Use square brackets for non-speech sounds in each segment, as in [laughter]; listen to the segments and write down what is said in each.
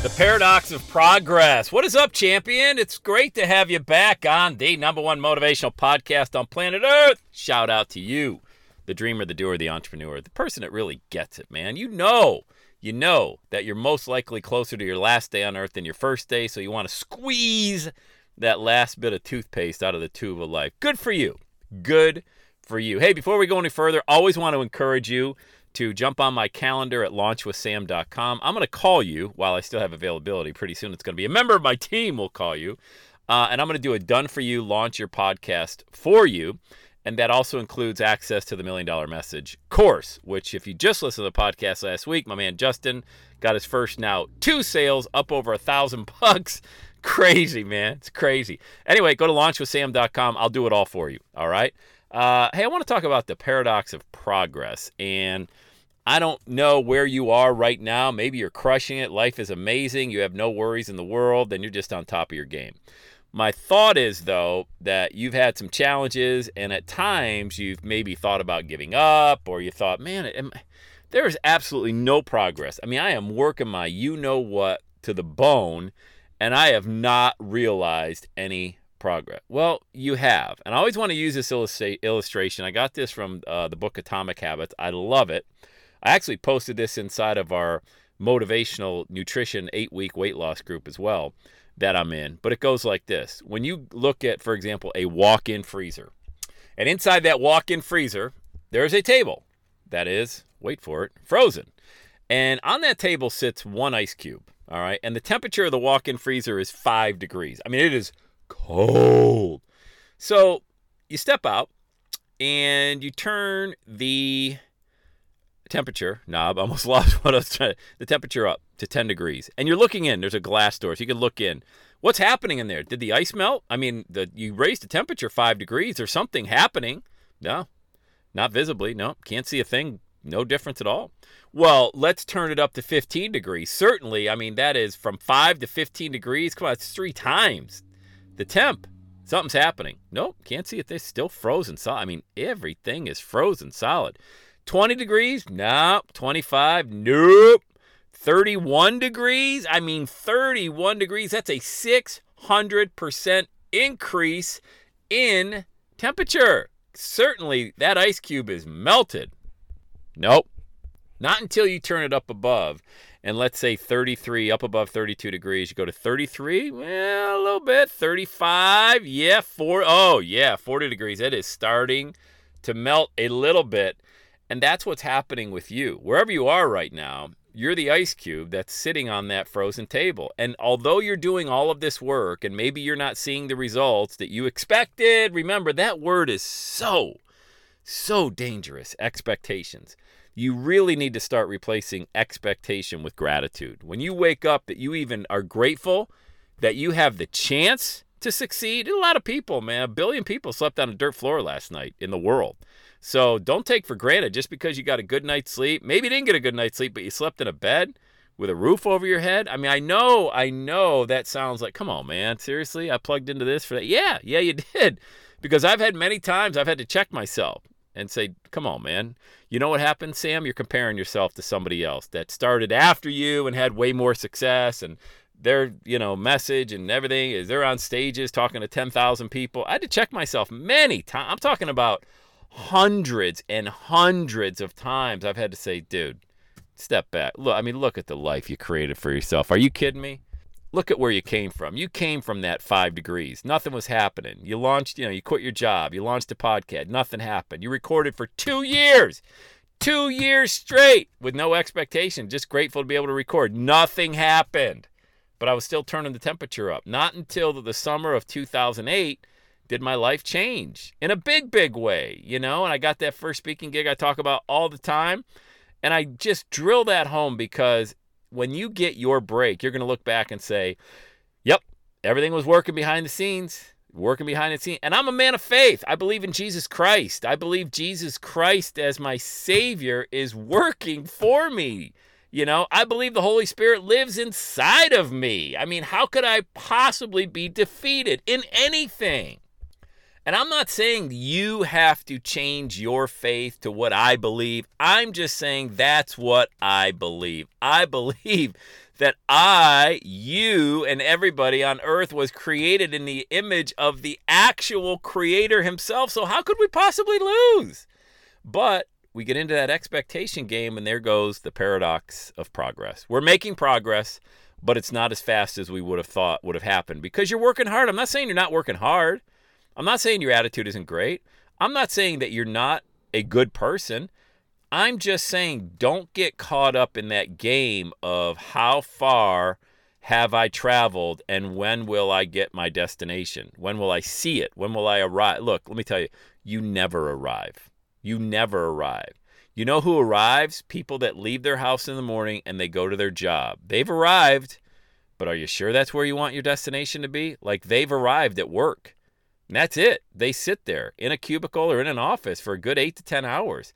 The paradox of progress. What is up, champion? It's great to have you back on the number one motivational podcast on planet Earth. Shout out to you, the dreamer, the doer, the entrepreneur, the person that really gets it, man. You know, you know that you're most likely closer to your last day on earth than your first day, so you want to squeeze that last bit of toothpaste out of the tube of life. Good for you. Good for you. Hey, before we go any further, always want to encourage you to jump on my calendar at launchwithsam.com. I'm going to call you while I still have availability. Pretty soon it's going to be a member of my team will call you. Uh, and I'm going to do a done for you launch your podcast for you. And that also includes access to the Million Dollar Message course, which, if you just listened to the podcast last week, my man Justin got his first now two sales up over a thousand [laughs] bucks. Crazy, man. It's crazy. Anyway, go to launchwithsam.com. I'll do it all for you. All right. Uh, hey, I want to talk about the paradox of progress. And I don't know where you are right now. Maybe you're crushing it. Life is amazing. You have no worries in the world. Then you're just on top of your game. My thought is, though, that you've had some challenges, and at times you've maybe thought about giving up, or you thought, man, am, there is absolutely no progress. I mean, I am working my you know what to the bone, and I have not realized any progress. Well, you have. And I always want to use this illustra- illustration. I got this from uh, the book Atomic Habits. I love it. I actually posted this inside of our motivational nutrition eight week weight loss group as well that I'm in. But it goes like this when you look at, for example, a walk in freezer, and inside that walk in freezer, there's a table that is, wait for it, frozen. And on that table sits one ice cube. All right. And the temperature of the walk in freezer is five degrees. I mean, it is cold. So you step out and you turn the temperature knob, almost [laughs] lost what I was trying, the temperature up to 10 degrees. And you're looking in, there's a glass door, so you can look in. What's happening in there? Did the ice melt? I mean, the you raised the temperature 5 degrees, there's something happening. No. Not visibly. No. Can't see a thing. No difference at all. Well, let's turn it up to 15 degrees. Certainly, I mean, that is from 5 to 15 degrees. Come on, it's three times the temp. Something's happening. Nope, can't see it. They're still frozen solid. I mean, everything is frozen solid. 20 degrees? Nope. 25? Nope. 31 degrees? I mean, 31 degrees. That's a 600% increase in temperature. Certainly, that ice cube is melted. Nope. Not until you turn it up above and let's say 33 up above 32 degrees you go to 33 well a little bit 35 yeah 4 oh yeah 40 degrees it is starting to melt a little bit. And that's what's happening with you. Wherever you are right now you're the ice cube that's sitting on that frozen table. And although you're doing all of this work and maybe you're not seeing the results that you expected remember that word is so so dangerous expectations you really need to start replacing expectation with gratitude. When you wake up that you even are grateful that you have the chance to succeed, a lot of people, man, a billion people slept on a dirt floor last night in the world. So don't take for granted just because you got a good night's sleep. Maybe you didn't get a good night's sleep, but you slept in a bed with a roof over your head. I mean, I know, I know that sounds like, come on, man, seriously, I plugged into this for that. Yeah, yeah, you [laughs] did. Because I've had many times I've had to check myself and say, come on, man. You know what happened, Sam? You're comparing yourself to somebody else that started after you and had way more success and their, you know, message and everything is they're on stages talking to 10,000 people. I had to check myself many times. I'm talking about hundreds and hundreds of times I've had to say, dude, step back. Look, I mean, look at the life you created for yourself. Are you kidding me? Look at where you came from. You came from that five degrees. Nothing was happening. You launched, you know, you quit your job. You launched a podcast. Nothing happened. You recorded for two years, two years straight with no expectation. Just grateful to be able to record. Nothing happened. But I was still turning the temperature up. Not until the summer of 2008 did my life change in a big, big way, you know? And I got that first speaking gig I talk about all the time. And I just drill that home because when you get your break, you're going to look back and say, yep, everything was working behind the scenes, working behind the scenes. And I'm a man of faith. I believe in Jesus Christ. I believe Jesus Christ as my Savior is working for me. You know, I believe the Holy Spirit lives inside of me. I mean, how could I possibly be defeated in anything? And I'm not saying you have to change your faith to what I believe. I'm just saying that's what I believe. I believe that I, you, and everybody on earth was created in the image of the actual creator himself. So how could we possibly lose? But we get into that expectation game, and there goes the paradox of progress. We're making progress, but it's not as fast as we would have thought would have happened because you're working hard. I'm not saying you're not working hard. I'm not saying your attitude isn't great. I'm not saying that you're not a good person. I'm just saying don't get caught up in that game of how far have I traveled and when will I get my destination? When will I see it? When will I arrive? Look, let me tell you, you never arrive. You never arrive. You know who arrives? People that leave their house in the morning and they go to their job. They've arrived, but are you sure that's where you want your destination to be? Like they've arrived at work. And that's it. They sit there in a cubicle or in an office for a good eight to 10 hours.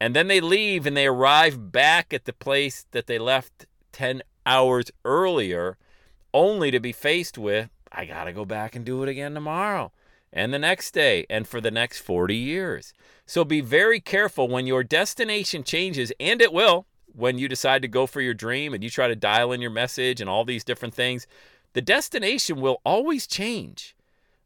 And then they leave and they arrive back at the place that they left 10 hours earlier, only to be faced with, I got to go back and do it again tomorrow and the next day and for the next 40 years. So be very careful when your destination changes, and it will when you decide to go for your dream and you try to dial in your message and all these different things. The destination will always change.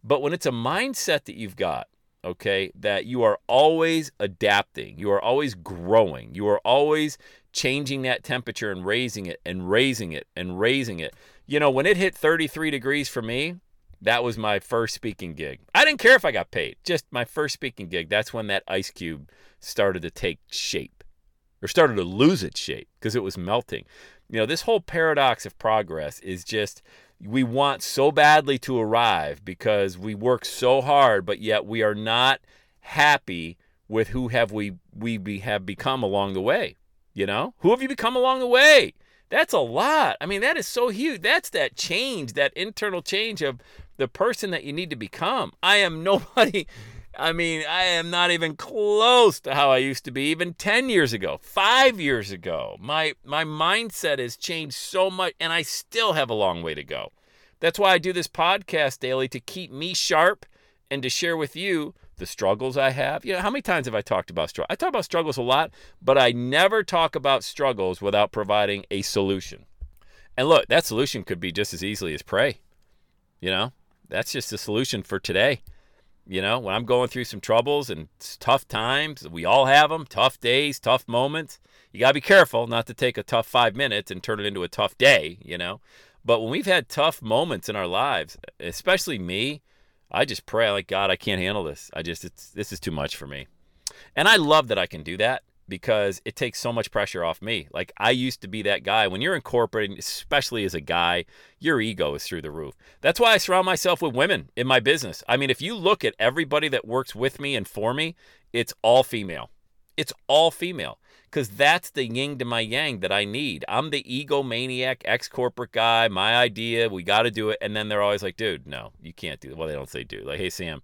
But when it's a mindset that you've got, okay, that you are always adapting, you are always growing, you are always changing that temperature and raising it and raising it and raising it. You know, when it hit 33 degrees for me, that was my first speaking gig. I didn't care if I got paid, just my first speaking gig. That's when that ice cube started to take shape or started to lose its shape because it was melting. You know, this whole paradox of progress is just we want so badly to arrive because we work so hard, but yet we are not happy with who have we we be, have become along the way. You know, who have you become along the way? That's a lot. I mean, that is so huge. That's that change, that internal change of the person that you need to become. I am [laughs] nobody. I mean, I am not even close to how I used to be even 10 years ago, 5 years ago. My my mindset has changed so much and I still have a long way to go. That's why I do this podcast daily to keep me sharp and to share with you the struggles I have. You know, how many times have I talked about struggles? I talk about struggles a lot, but I never talk about struggles without providing a solution. And look, that solution could be just as easily as pray. You know, that's just the solution for today. You know, when I'm going through some troubles and tough times, we all have them, tough days, tough moments. You got to be careful not to take a tough five minutes and turn it into a tough day, you know. But when we've had tough moments in our lives, especially me, I just pray like God, I can't handle this. I just it's this is too much for me. And I love that I can do that because it takes so much pressure off me. Like I used to be that guy. When you're in corporate, especially as a guy, your ego is through the roof. That's why I surround myself with women in my business. I mean, if you look at everybody that works with me and for me, it's all female. It's all female because that's the yin to my yang that I need. I'm the egomaniac, ex corporate guy, my idea, we got to do it. And then they're always like, dude, no, you can't do it. Well, they don't say dude. Like, hey, Sam,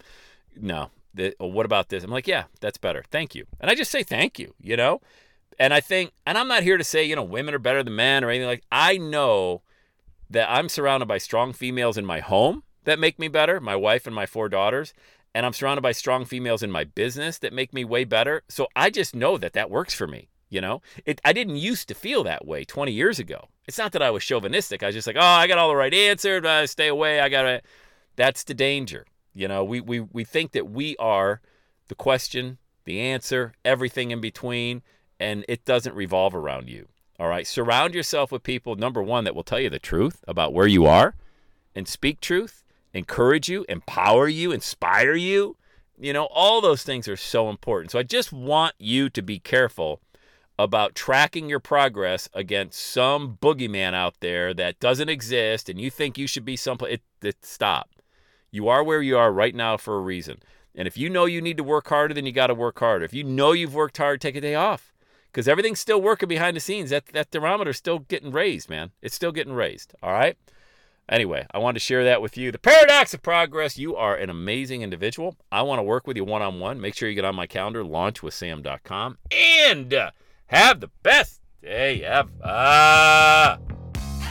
no, the, what about this? I'm like, yeah, that's better. Thank you. And I just say thank you, you know? And I think, and I'm not here to say, you know, women are better than men or anything like I know that I'm surrounded by strong females in my home that make me better, my wife and my four daughters, and I'm surrounded by strong females in my business that make me way better. So I just know that that works for me, you know? It I didn't used to feel that way 20 years ago. It's not that I was chauvinistic. I was just like, "Oh, I got all the right answers. Uh, stay away. I got to That's the danger. You know, we, we, we think that we are the question, the answer, everything in between, and it doesn't revolve around you. All right. Surround yourself with people, number one, that will tell you the truth about where you are and speak truth, encourage you, empower you, inspire you. You know, all those things are so important. So I just want you to be careful about tracking your progress against some boogeyman out there that doesn't exist and you think you should be someplace. It, it, stop. You are where you are right now for a reason. And if you know you need to work harder, then you got to work harder. If you know you've worked hard, take a day off because everything's still working behind the scenes. That, that thermometer's still getting raised, man. It's still getting raised. All right. Anyway, I wanted to share that with you. The paradox of progress. You are an amazing individual. I want to work with you one on one. Make sure you get on my calendar, launchwithsam.com, and uh, have the best day ever.